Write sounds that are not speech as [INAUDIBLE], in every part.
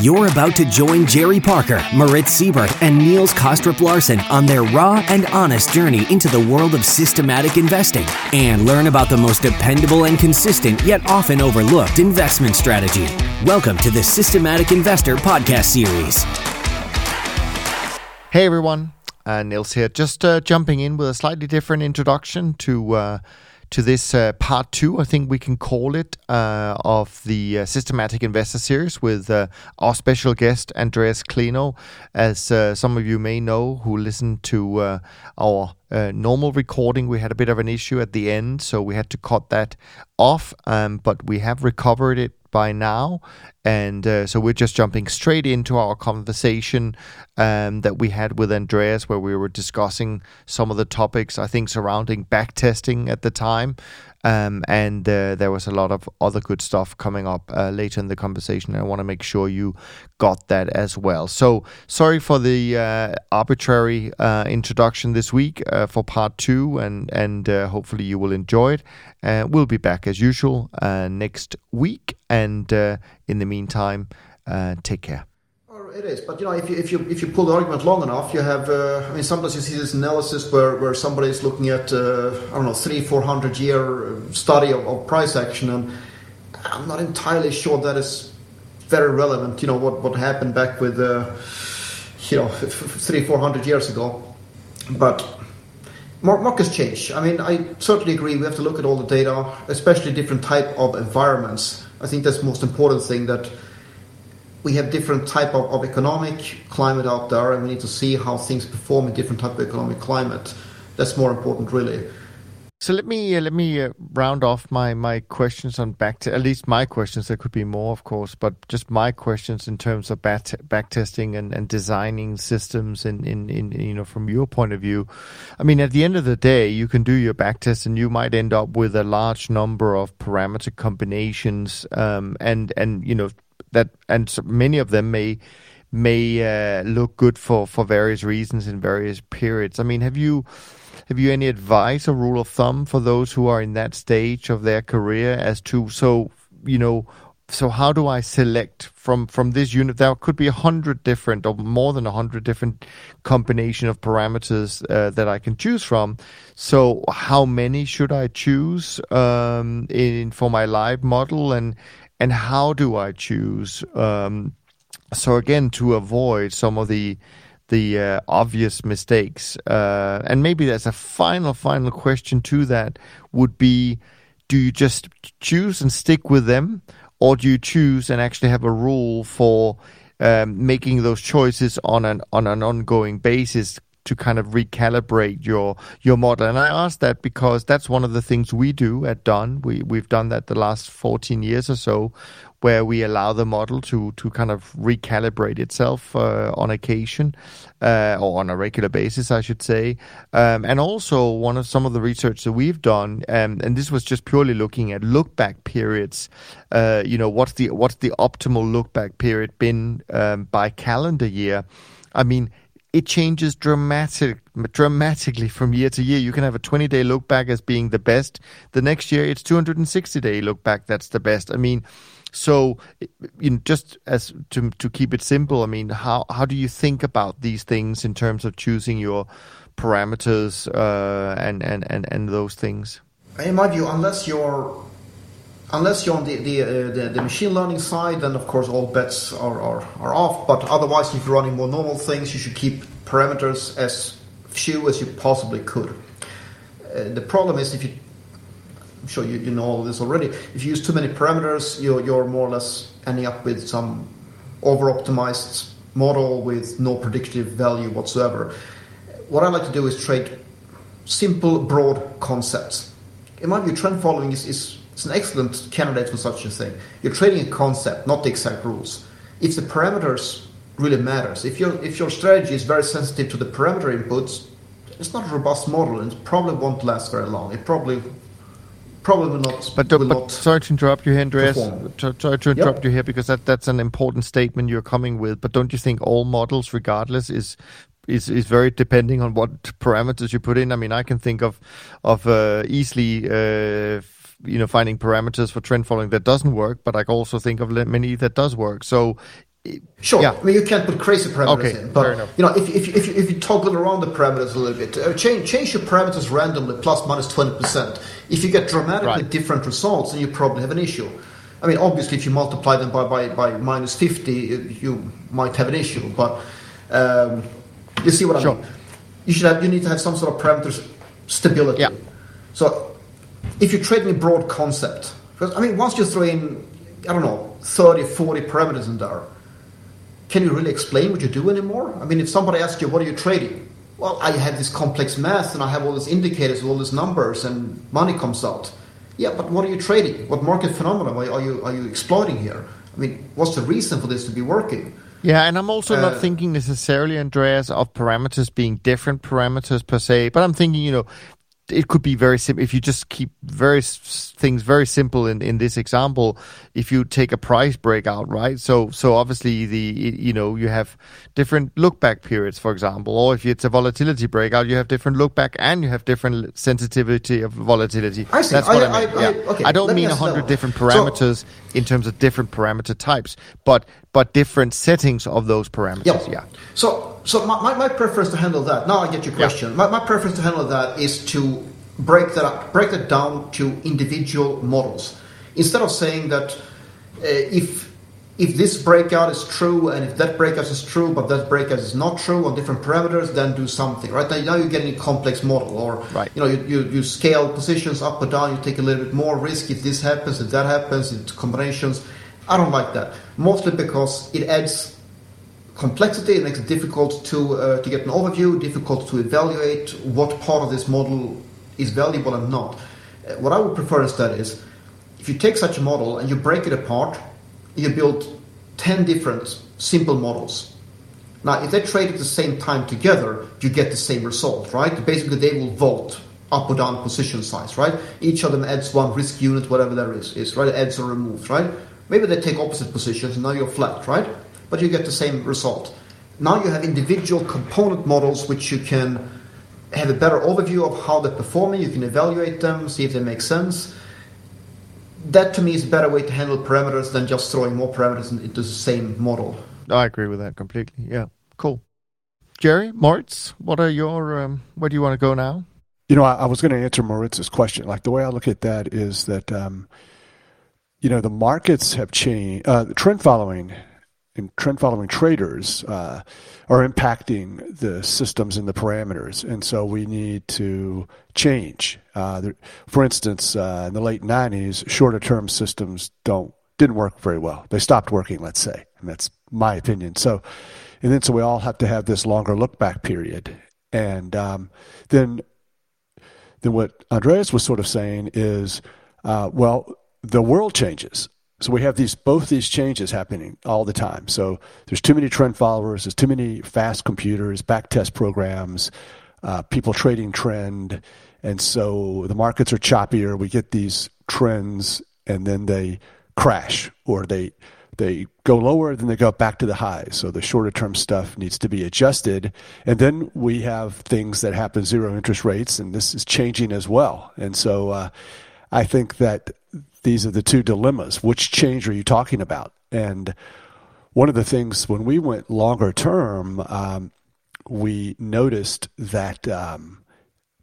You're about to join Jerry Parker, Moritz Seibert, and Niels Kaastrup Larsen on their raw and honest journey into the world of systematic investing and learn about the most dependable and consistent yet often overlooked investment strategy. Welcome to the Systematic Investor Podcast Series. Hey everyone, uh, Niels here. Just uh, jumping in with a slightly different introduction to uh, to this uh, part two, I think we can call it, uh, of the uh, Systematic Investor Series with uh, our special guest, Andreas Clenow. As uh, some of you may know who listened to uh, normal recording, we had a bit of an issue at the end, so we had to cut that off, um, but we have recovered it by now. And uh, so we're just jumping straight into our conversation um, that we had with Andreas, where we were discussing some of the topics, I think, surrounding backtesting at the time. Um, and uh, there was a lot of other good stuff coming up uh, later in the conversation. I want to make sure you got that as well. So sorry for the uh, arbitrary uh, introduction this week uh, for part two, and and uh, hopefully you will enjoy it. we'll be back as usual next week, and in the meantime, take care. It is, but you know, if you if you if you pull the argument long enough, you have. Uh, I mean, sometimes you see this analysis where where somebody is looking at uh, I don't know three four hundred year study of, of, price action, and I'm not entirely sure that is very relevant. You know what what happened back with uh, you know three four hundred years ago, but markets change. I mean, I certainly agree. We have to look at all the data, especially different type of environments. I think that's the most important thing that we have different type of, of economic climate out there, and we need to see how things perform in different type of economic climate. That's more important, really. So let me uh, let me uh, round off my my questions on back to at least my questions. There could be more, of course, but just my questions in terms of back back testing and, and designing systems. In, in in you know from your point of view, I mean, at the end of the day, you can do your back test, and you might end up with a large number of parameter combinations, um, and and you know that and many of them may may uh, look good for for various reasons in various periods. I mean, have you have you any advice or rule of thumb for those who are in that stage of their career as to so you know so how do I select from from this unit? There could be a hundred different or more than a hundred different combination of parameters uh, that I can choose from. So how many should I choose um, in for my live model and and how do I choose? Um, so again, to avoid some of the the uh, obvious mistakes, uh, and maybe there's a final final question to that would be: Do you just choose and stick with them, or do you choose and actually have a rule for um, making those choices on an on an ongoing basis? To kind of recalibrate your your model. And I ask that because that's one of the things we do at Dunn. We we've done that the last 14 years or so, where we allow the model to to kind of recalibrate itself uh, on occasion uh, or on a regular basis, I should say. Um, and also one of some of the research that we've done, um, and this was just purely looking at look back periods. Uh, you know, what's the what's the optimal look back period been um, by calendar year? I mean it changes dramatic, dramatically from year to year. You can have a 20 day look back as being the best. The next year, it's 260 day look back that's the best. I mean, so you know, just as to to keep it simple, I mean, how how do you think about these things in terms of choosing your parameters uh, and, and and and those things? In my view, unless you're unless you're on the the, uh, the, the, machine learning side, then of course all bets are, are, are off. But otherwise, if you're running more normal things, you should keep parameters as few as you possibly could. Uh, the problem is if you, I'm sure you, you know all this already, if you use too many parameters, you're, you're more or less ending up with some over-optimized model with no predictive value whatsoever. What I like to do is trade simple, broad concepts. In my view, trend following is, is it's an excellent candidate for such a thing. You're trading a concept, not the exact rules. If the parameters really matters, if your if your strategy is very sensitive to the parameter inputs, it's not a robust model and it probably won't last very long. It probably probably will not. But, will but not sorry to interrupt you here, Andreas. Sorry to interrupt yep. you here because that, that's an important statement you're coming with. But don't you think all models, regardless, is is is very depending on what parameters you put in. I mean, I can think of of uh, easily uh, you know finding parameters for trend following that doesn't work, but I also think of many that does work. So Sure. Yeah. I mean, you can't put crazy parameters Okay, in, but you know, if, if, if, you- if you toggle around the parameters a little bit, uh, change change your parameters randomly, plus minus twenty percent. If you get dramatically Right. different results, then you probably have an issue. I mean, obviously, if you multiply them by by, by minus fifty, you- you might have an issue. But um, you see what I Sure. mean? You should have you need to have some sort of parameters stability. Yeah. So if you're trading a broad concept, because I mean, once you throw in, I don't know, 30, 40 parameters in there, can you really explain what you do anymore? I mean, if somebody asks you, what are you trading? Well, I have this complex math and I have all these indicators with all these numbers and money comes out. Yeah, but what are you trading? What market phenomenon are you, are you exploiting here? I mean, what's the reason for this to be working? Yeah, and I'm also not Uh, thinking necessarily, Andreas, of parameters being different parameters per se, but I'm thinking, you know, it could be very simple if you just keep very s- things very simple in, in this example if you take a price breakout right? So so obviously the you know you have different look back periods for example or if it's a volatility breakout you have different look back and you have different sensitivity of volatility. I see. that's what i, I- mean. I- yeah. Okay, I don't let mean a ask that hundred one. different So- parameters in terms of different parameter types but but different settings of those parameters. Yeah. So, so my, my, my preference to handle that. Now I get your question. My, my preference to handle that is to break that up, break that down to individual models instead of saying that uh, if if this breakout is true and if that breakout is true but that breakout is not true on different parameters then do something right now, now you're getting a complex model or Right. you know you, you, you scale positions up or down you take a little bit more risk if this happens if that happens it's combinations i don't like that mostly because it adds complexity. It makes it difficult to uh, to get an overview, difficult to evaluate what part of this model is valuable and not. Uh, what I would prefer instead is if you take such a model and you break it apart, you build ten different simple models. Now, if they trade at the same time together, you get the same result, right? Basically, they will vote up or down position size, right? Each of them adds one risk unit, whatever there is, is right? Adds or removes, right? Maybe they take opposite positions, and now you're flat, right? But you get the same result. Now you have individual component models which you can have a better overview of how they're performing. You can evaluate them, see if they make sense. That to me is a better way to handle parameters than just throwing more parameters into the same model. I agree with that completely. Yeah, cool. Jerry, Moritz, what are your um, where do you want to go now? You know, I, I was going to answer Moritz's question. Like the way I look at that is that, um, you know, the markets have changed. Uh, trend following and trend following traders uh, are impacting the systems and the parameters, and so we need to change. Uh, there, for instance, uh, in the late '90s, shorter term systems don't didn't work very well. They stopped working, let's say, and that's my opinion. So, and then so we all have to have this longer look back period, and um, then then what Andreas was sort of saying is, uh, well, the world changes. So we have these both these changes happening all the time. So there's too many trend followers, there's too many fast computers, backtest programs, uh, people trading trend, and so the markets are choppier. We get these trends, and then they crash or they they go lower, then they go back to the highs. So the shorter term stuff needs to be adjusted. And then we have things that happen zero interest rates, and this is changing as well. And so uh, I think that these are the two dilemmas. Which change are you talking about? And one of the things when we went longer term, um, we noticed that um,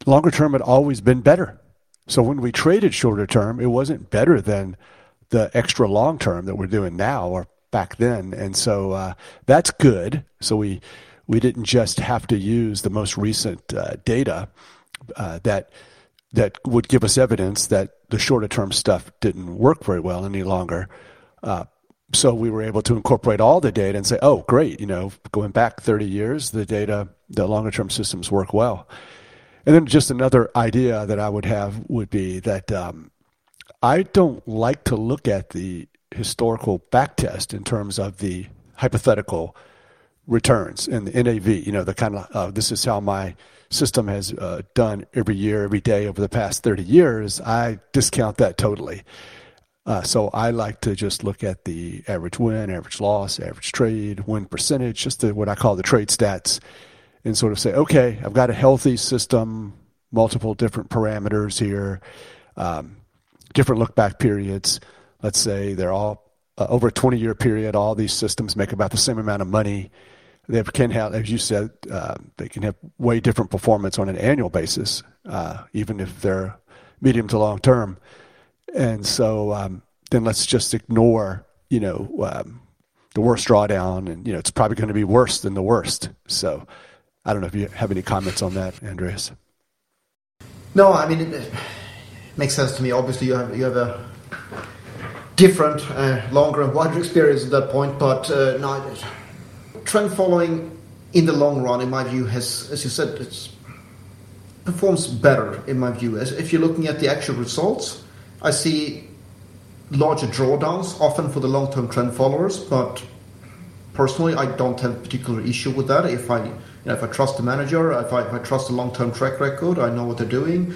longer term had always been better. So when we traded shorter term, it wasn't better than the extra long term that we're doing now or back then. And so uh, that's good. So we we didn't just have to use the most recent uh, data uh, that that would give us evidence that the shorter term stuff didn't work very well any longer. Uh, so we were able to incorporate all the data and say, oh, great, you know, going back 30 years, the data, the longer term systems work well. And then just another idea that I would have would be that um, I don't like to look at the historical backtest in terms of the hypothetical returns and the NAV. You know, the kind of uh, this is how my system has uh, done every year, every day over the past 30 years. I discount that totally. Uh, so I like to just look at the average win, average loss, average trade, win percentage, just the, what I call the trade stats, and sort of say, okay, I've got a healthy system, multiple different parameters here, um, different look back periods. Let's say they're all uh, over a 20 year period, all these systems make about the same amount of money. They can have, as you said, uh, they can have way different performance on an annual basis, uh, even if they're medium to long term. And so um, then let's just ignore, you know, um, the worst drawdown, and you know it's probably going to be worse than the worst. So I don't know if you have any comments on that, Andreas. No, I mean it makes sense to me. Obviously, you have you have a different, uh, longer and wider experience at that point, but uh, no, trend following in the long run, in my view, has, as you said, it performs better in my view. As if you're looking at the actual results, I see larger drawdowns often for the long-term trend followers, but personally, I don't have a particular issue with that. If I, you know, if I trust the manager, if I, if I trust the long-term track record, I know what they're doing.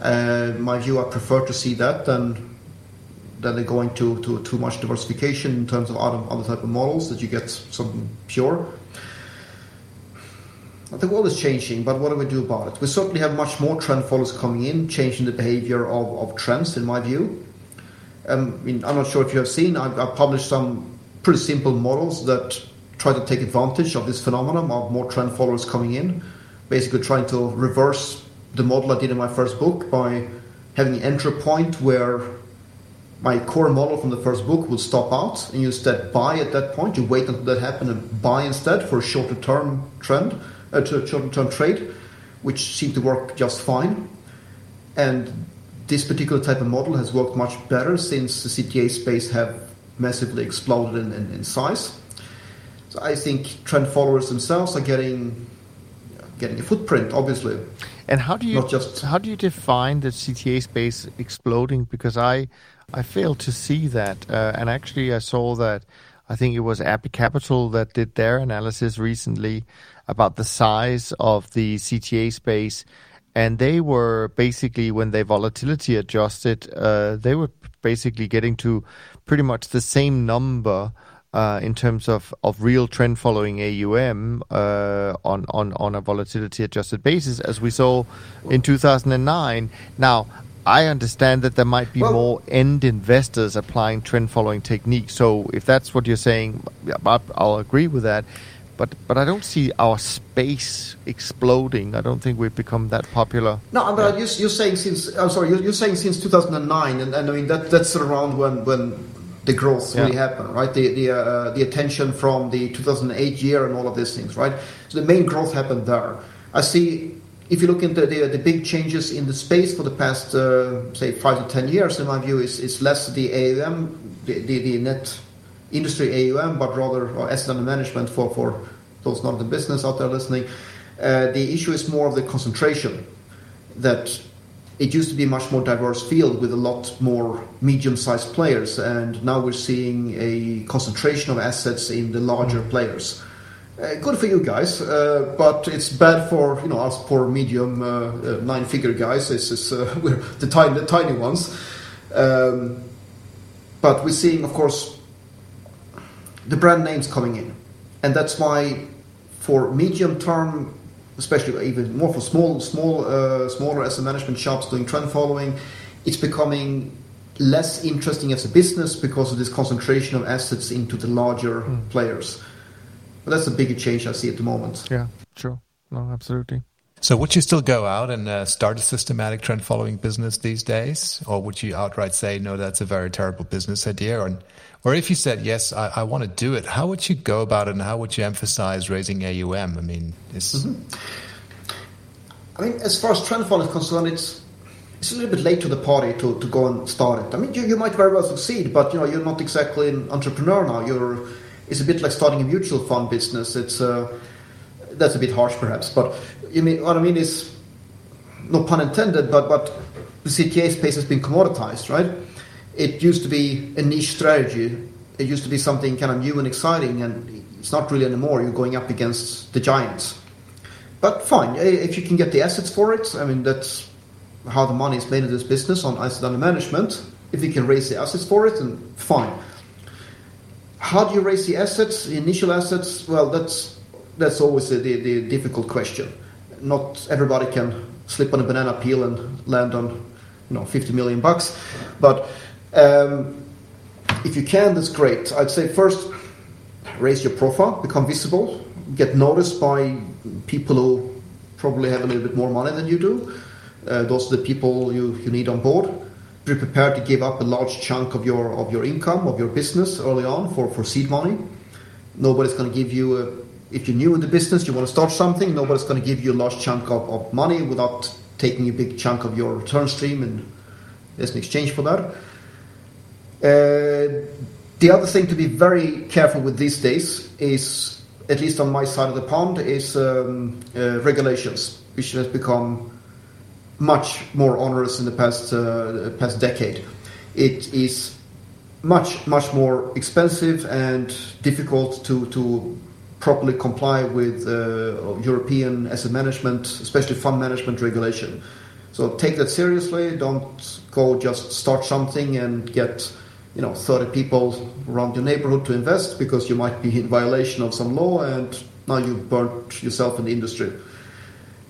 Uh, my view, I prefer to see that than than they're going to, to too much diversification in terms of other, other type of models that you get something pure. The world is changing, but what do we do about it? We certainly have much more trend followers coming in, changing the behavior of, of trends, in my view. Um, I mean, I'm not sure if you have seen, I've, I've, published some pretty simple models that try to take advantage of this phenomenon of more trend followers coming in. Basically, trying to reverse the model I did in my first book by having an entry point where my core model from the first book would stop out and you instead buy at that point. You wait until that happens and buy instead for a shorter term trend, uh, shorter term trade, which seemed to work just fine. And this particular type of model has worked much better since the CTA space have massively exploded in, in, in size. So I think trend followers themselves are getting getting a footprint, obviously. And how do you Not just how do you define the CTA space exploding? Because I I failed to see that, uh, and actually I saw that. I think it was Abbey Capital that did their analysis recently about the size of the CTA space and they were basically when they volatility adjusted, uh, they were basically getting to pretty much the same number uh, in terms of, of real trend following AUM uh, on, on, on a volatility adjusted basis as we saw in 2009. Now, I understand that there might be well, more end investors applying trend following techniques. So if that's what you're saying, I'll agree with that but but I don't see our space exploding. I don't think we've become that popular. No, but yeah. you're, you're, saying since I'm sorry, you're, you're, saying since 2009, and, and I mean that that's around when when the growth yeah. really happened, right? The the uh, the attention from the 2008 year and all of these things, right? So the main growth happened there. I see. If you look into the, the big changes in the space for the past, uh, say, five to ten years, in my view, is, is less the AUM, the, the, the net industry AUM, but rather or asset under management for, for those not in the business out there listening. Uh, the issue is more of the concentration that it used to be a much more diverse field with a lot more medium-sized players, and now we're seeing a concentration of assets in the larger mm. players. Uh, good for you guys, uh, but it's bad for you know us poor medium uh, uh nine-figure guys. It's, it's uh, [LAUGHS] we're the tiny, the tiny ones. Um, but we're seeing, of course, the brand names coming in. And that's why for medium term, especially even more for small, small, uh, smaller asset management shops doing trend following, it's becoming less interesting as a business because of this concentration of assets into the larger mm. players. But that's a bigger change I see at the moment. Yeah, sure. No, absolutely. So, would you still go out and uh, start a systematic trend following business these days? Or would you outright say, no, that's a very terrible business idea? Or or if you said, yes, I, I want to do it, how would you go about it and how would you emphasize raising AUM? I mean, mm-hmm. I mean, as far as trend following is concerned, it's it's a little bit late to the party to, to go and start it. I mean, you, you might very well succeed, but you know, you're not exactly an entrepreneur now. You're it's a bit like starting a mutual fund business. It's uh, that's a bit harsh, perhaps, but you mean what I mean is no pun intended, but but the CTA space has been commoditized, right? it used to be a niche strategy. It used to be something kind of new and exciting, and it's not really anymore. You're going up against the giants. But fine, if you can get the assets for it, I mean, that's how the money is made in this business on asset under management. If you can raise the assets for it, then fine. How do you raise the assets, the initial assets? Well, that's that's always the, the, difficult question. Not everybody can slip on a banana peel and land on, you know, 50 million bucks, but um, if you can, that's great. I'd say first raise your profile, become visible, get noticed by people who probably have a little bit more money than you do. Uh, those are the people you, you need on board. Be prepared to give up a large chunk of your of your income of your business early on for, for seed money. Nobody's going to give you a, if you're new in the business, you want to start something. Nobody's going to give you a large chunk of, of money without taking a big chunk of your return stream and as an exchange for that. Uh, the other thing to be very careful with these days is, at least on my side of the pond, is um, uh, regulations, which has become much more onerous in the past uh, past decade. It is much much more expensive and difficult to to properly comply with uh, European asset management, especially fund management regulation. So take that seriously. Don't go just start something and get you know 30 people around your neighborhood to invest because you might be in violation of some law and now you've burnt yourself in the industry.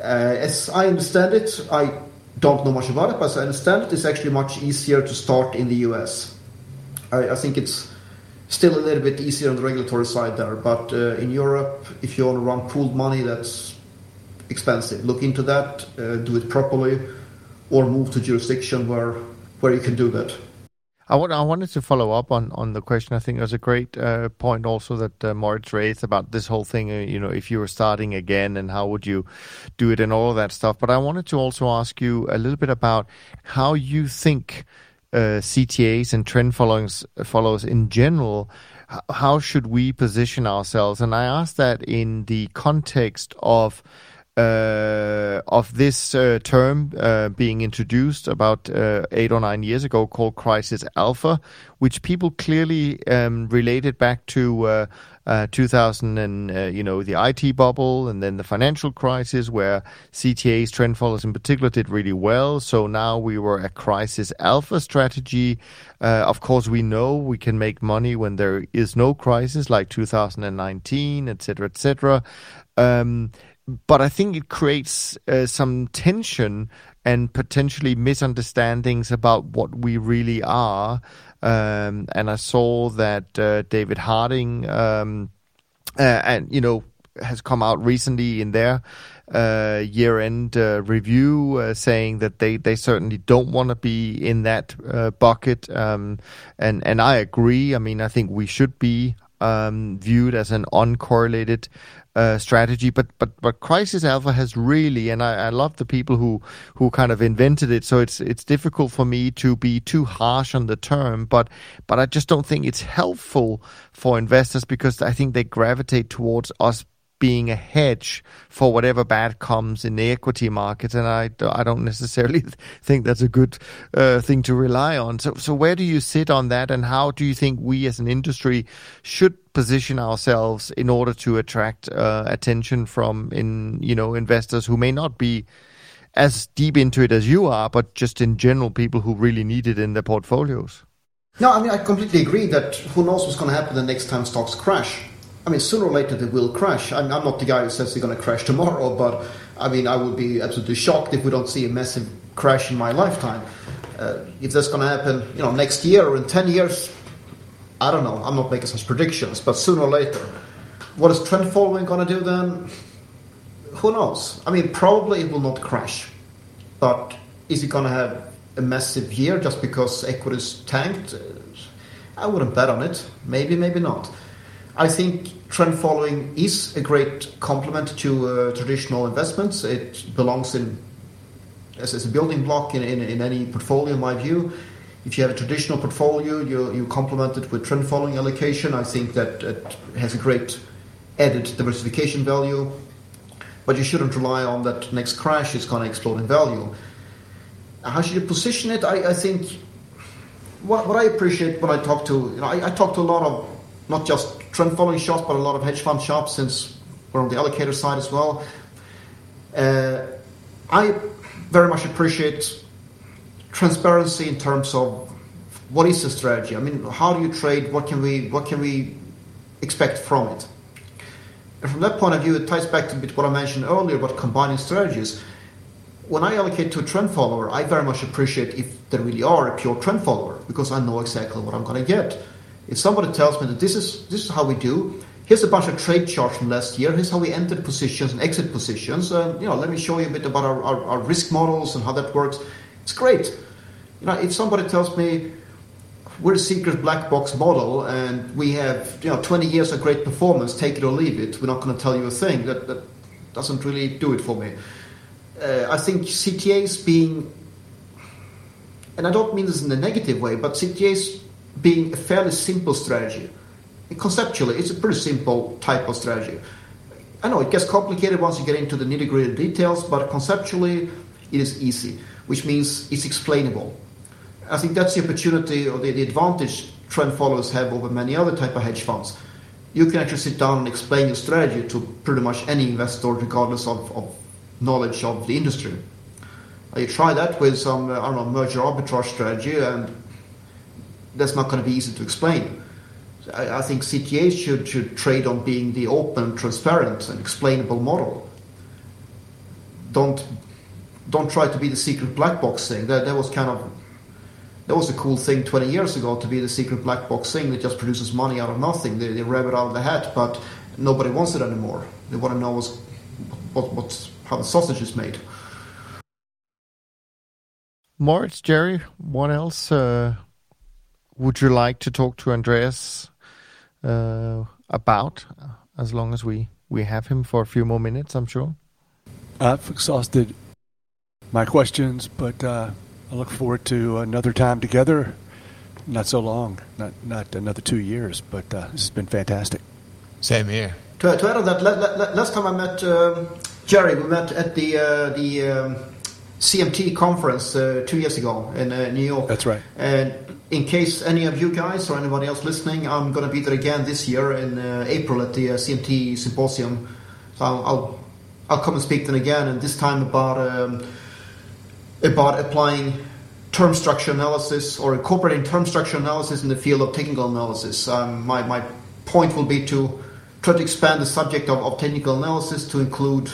Uh, as I understand it, I don't know much about it, but as I understand it, it's actually much easier to start in the US. I, I think it's still a little bit easier on the regulatory side there, but uh, in Europe, if you want to run pooled money, that's expensive. Look into that, uh, do it properly, or move to jurisdiction where where you can do that. I, want, I wanted to follow up on, on the question. I think was a great uh, point also that uh, Moritz raised about this whole thing. Uh, you know, if you were starting again and how would you do it and all of that stuff. But I wanted to also ask you a little bit about how you think CTAs and trend followings, followers in general. How should we position ourselves? And I ask that in the context of uh, of this uh, term uh, being introduced about uh, eight or nine years ago called Crisis Alpha, which people clearly um, related back to uh, uh, 2000 and you know the IT bubble and then the financial crisis where CTAs, trend followers in particular, did really well. So now we were a Crisis Alpha strategy. of course, we know we can make money when there is no crisis, like 2019, etc., etc. Um, but I think it creates uh, some tension and potentially misunderstandings about what we really are. Um, and I saw that uh, David Harding, um, uh, and you know, has come out recently in their uh, year-end uh, review, uh, saying that they, they certainly don't want to be in that uh, bucket. Um, and and I agree. I mean, I think we should be um, viewed as an uncorrelated uh, strategy, but but but Crisis Alpha has really, and I, I love the people who who kind of invented it. So it's it's difficult for me to be too harsh on the term, but but I just don't think it's helpful for investors because I think they gravitate towards us being a hedge for whatever bad comes in the equity market, and I, I don't necessarily [LAUGHS] think that's a good uh, thing to rely on. So, so where do you sit on that, and how do you think we as an industry should position ourselves in order to attract uh, attention from in you know investors who may not be as deep into it as you are, but just in general, people who really need it in their portfolios. No, I mean I completely agree that who knows what's going to happen the next time stocks crash. I mean, sooner or later they will crash. I'm, I'm not the guy who says they're going to crash tomorrow, [LAUGHS] but I mean, I would be absolutely shocked if we don't see a massive crash in my lifetime. Uh, if that's going to happen, you know, next year or in ten years, I don't know. I'm not making such predictions, but sooner or later, what is trend following going to do then? Who knows? I mean, probably it will not crash, but is it going to have a massive year just because equities tanked? I wouldn't bet on it. Maybe, maybe not. I think trend following is a great complement to uh, traditional investments. It belongs in as, as a building block in, in, in, any portfolio, in my view. If you have a traditional portfolio, you, you complement it with trend following allocation. I think that it has a great added diversification value. But you shouldn't rely on that next crash is going to explode in value. How should you position it? I, I think what, what I appreciate when I talk to, you know, I, I talk to a lot of not just trend following shops, but a lot of hedge fund shops since we're on the allocator side as well. Uh, I very much appreciate transparency in terms of what is the strategy. I mean, how do you trade? What can we what can we expect from it? And from that point of view, it ties back to a bit what I mentioned earlier about combining strategies. When I allocate to a trend follower, I very much appreciate if they really are a pure trend follower because I know exactly what I'm going to get If somebody tells me that this is this is how we do, here's a bunch of trade charts from last year. Here's how we entered positions and exit positions. And you know, let me show you a bit about our, our, our risk models and how that works. It's great. You know, if somebody tells me we're a secret black box model and we have you know 20 years of great performance, take it or leave it. We're not going to tell you a thing. That, that doesn't really do it for me. Uh, I think CTAs being, and I don't mean this in a negative way, but CTAs being a fairly simple strategy. Conceptually, it's a pretty simple type of strategy. I know it gets complicated once you get into the nitty gritty details, but conceptually, it is easy, which means it's explainable. I think that's the opportunity or the, the advantage trend followers have over many other type of hedge funds. You can actually sit down and explain your strategy to pretty much any investor, regardless of, of knowledge of the industry. You try that with some, I don't know, merger arbitrage strategy, and that's not going to be easy to explain. I, I think CTAs should, should trade on being the open, transparent, and explainable model. Don't don't try to be the secret black box thing. That that was kind of that was a cool thing 20 years ago to be the secret black box thing that just produces money out of nothing. They, they it out of the hat, but nobody wants it anymore. They want to know what's, what, what's, how the sausage is made. Moritz, Jerry, what else uh, would you like to talk to Andreas uh, about? As long as we, we have him for a few more minutes, I'm sure. I've exhausted my questions, but uh, I look forward to another time together. Not so long, not not another two years, but uh, this has been fantastic. Same here. To, to add on that, last time I met um, Jerry, we met at the uh, the um, CMT conference uh, two years ago in uh, New York. That's right. And in case any of you guys or anybody else listening, I'm going to be there again this year in uh, April at the uh, CMT symposium. So I'll, I'll, I'll come and speak then again, and this time about. Um, about applying term structure analysis or incorporating term structure analysis in the field of technical analysis. Um, my, my point will be to try to expand the subject of, of technical analysis to include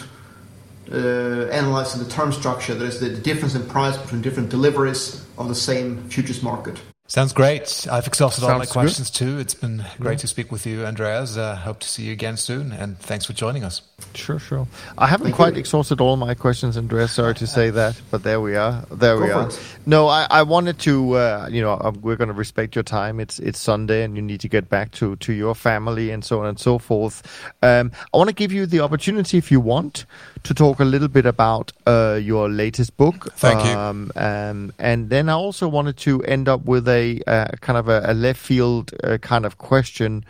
uh, analyzing the term structure. That is the, difference in price between different deliveries of the same futures market. Sounds great. I've exhausted Sounds all my questions good. too. It's been great yeah. to speak with you, Andreas. Uh, hope to see you again soon, and thanks for joining us. Sure, sure. I haven't Thank quite you. exhausted all my questions, Andreas. Sorry to say that, but there we are. There Go we are. It. No, I, I wanted to. Uh, you know, uh, we're going to respect your time. It's it's Sunday, and you need to get back to to your family and so on and so forth. Um, I want to give you the opportunity, if you want, to talk a little bit about uh, your latest book. Thank um, you. Um, and then I also wanted to end up with a uh, kind of a, a left field uh, kind of question,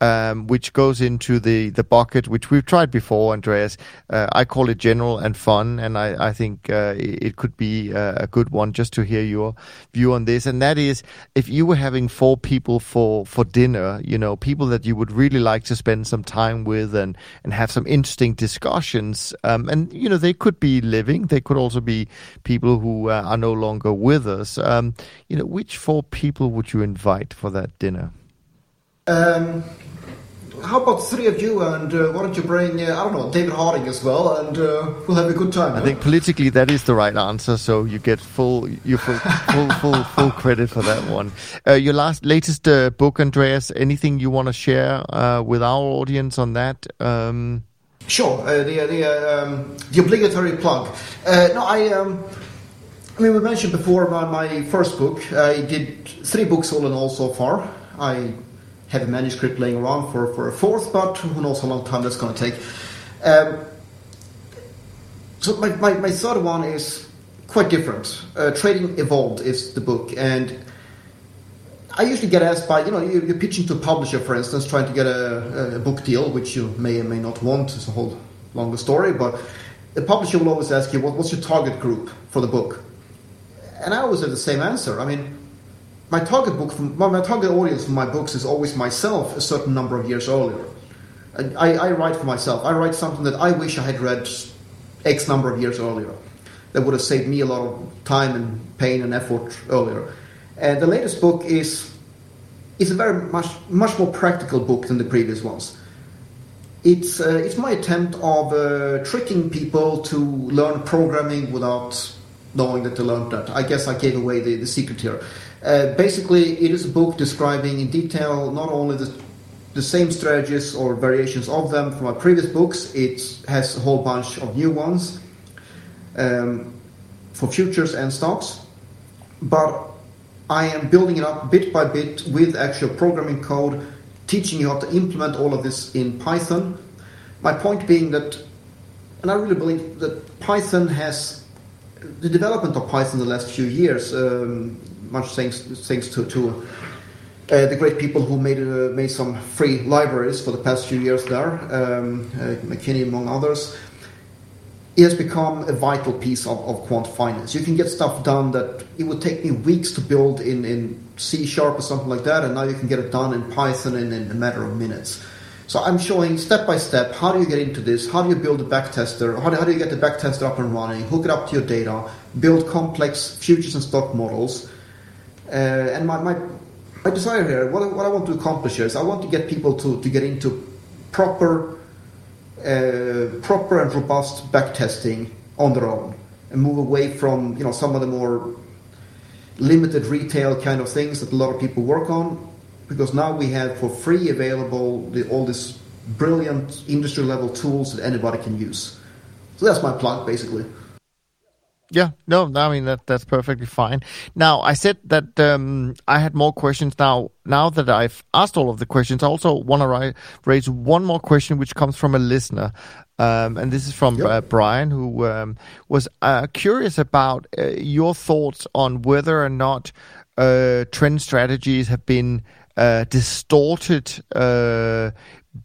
um, which goes into the, the bucket, which we've tried before, Andreas. Uh, I call it general and fun, and I, I think uh, it could be a good one just to hear your view on this. And that is, if you were having four people for, for dinner, you know, people that you would really like to spend some time with and, and have some interesting discussions. Uh, um, and you know they could be living, they could also be people who uh, are no longer with us. Um, you know, which four people would you invite for that dinner? Um, how about three of you? And uh, why don't you bring uh, I don't know David Harding as well, and uh, we'll have a good time. I think politically that is the right answer, so you get full you full [LAUGHS] full full, full credit for that one. Uh, your last latest uh, book, Andreas. Anything you want to share uh, with our audience on that? Um, Sure, uh, the the, uh, um, the obligatory plug. Uh, no, I um, I mean we mentioned before my, my first book. I did three books all in all so far. I have a manuscript laying around for, for a fourth, but who knows how long time that's going to take. Um, so my, my, my third one is quite different. Uh, Trading Evolved is the book, and I usually get asked by, you know, you're pitching to a publisher, for instance, trying to get a, a, book deal, which you may or may not want. It's a whole longer story, but the publisher will always ask you, what, what's your target group for the book? And I always have the same answer. I mean, my target book, from, my, my target audience for my books is always myself a certain number of years earlier. I, I write for myself. I write something that I wish I had read X number of years earlier. That would have saved me a lot of time and pain and effort earlier. Uh, the latest book is is a very much much more practical book than the previous ones. It's uh, it's my attempt of uh, tricking people to learn programming without knowing that they learned that. I guess I gave away the, the secret here. Uh, basically, it is a book describing in detail not only the, the same strategies or variations of them from my previous books, it has a whole bunch of new ones um, for futures and stocks. But I am building it up bit by bit with actual programming code, teaching you how to implement all of this in Python. My point being that, and I really believe that Python has the development of Python in the last few years, um, much thanks thanks to, to uh, the great people who made uh, made some free libraries for the past few years there, um, uh, McKinney among others. It has become a vital piece of, of quant finance. You can get stuff done that it would take me weeks to build in, in C sharp or something like that, and now you can get it done in Python in, in a matter of minutes. So I'm showing step by step how do you get into this, how do you build a backtester, how do, how do you get the backtester up and running, hook it up to your data, build complex futures and stock models. Uh, and my, my, my desire here, what, what I want to accomplish here is I want to get people to, to get into proper, uh, proper and robust backtesting on their own and move away from you know some of the more limited retail kind of things that a lot of people work on because now we have for free available the, all these brilliant industry level tools that anybody can use. So that's my plug, basically. Yeah, no, I mean that that's perfectly fine. Now, I said that um, I had more questions. Now, now that I've asked all of the questions, I also want to ri- raise one more question, which comes from a listener, um, and this is from yep. uh, Brian, who um, was uh, curious about uh, your thoughts on whether or not uh, trend strategies have been uh, distorted uh,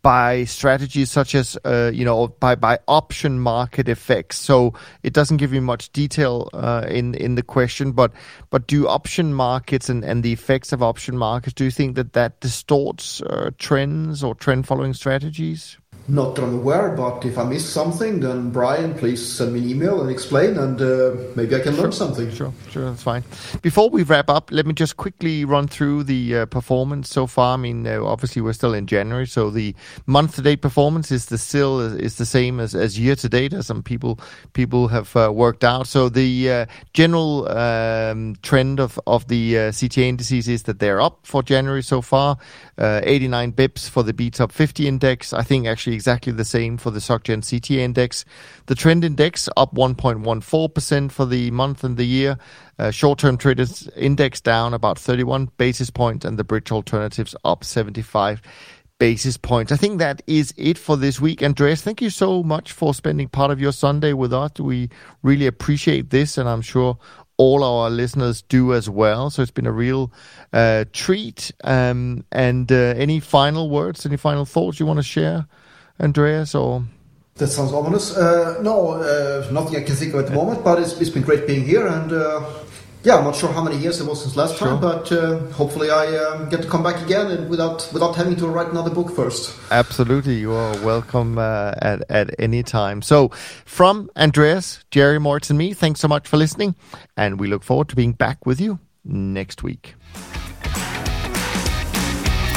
by strategies such as uh, you know by by option market effects. So it doesn't give you much detail uh, in in the question, but but do option markets and and the effects of option markets? Do you think that that distorts uh, trends or trend following strategies? Not I'm but if I miss something, then Brian, please send me an email and explain, and uh, maybe I can sure, learn something. Sure, sure, that's fine. Before we wrap up, let me just quickly run through the uh, performance so far. I mean, uh, obviously we're still in January, so the month-to-date performance is the still is, is the same as, as year-to-date, as some people people have uh, worked out. So the uh, general um, trend of of the uh, CTA indices is that they're up for January so far, 89 bips for the BTOP50 index. I think actually exactly the same for the SocGen CTA index. The trend index up 1.14% for the month and the year. Uh, short-term traders index down about 31 basis points and the bridge alternatives up 75 basis points. I think that is it for this week. Andreas, thank you so much for spending part of your Sunday with us. We really appreciate this, and I'm sure all our listeners do as well. So it's been a real uh, treat. Um, and uh, any final words, any final thoughts you want to share? Andreas, or? That sounds ominous. Uh, no, uh, nothing I can think of at the moment, but it's, it's been great being here. And uh, yeah, I'm not sure how many years it was since last sure. time, but uh, hopefully I um, get to come back again and without without having to write another book first. Absolutely, you are welcome uh, at at any time. So, from Andreas, Jerry Moritz, and me, thanks so much for listening, and we look forward to being back with you next week.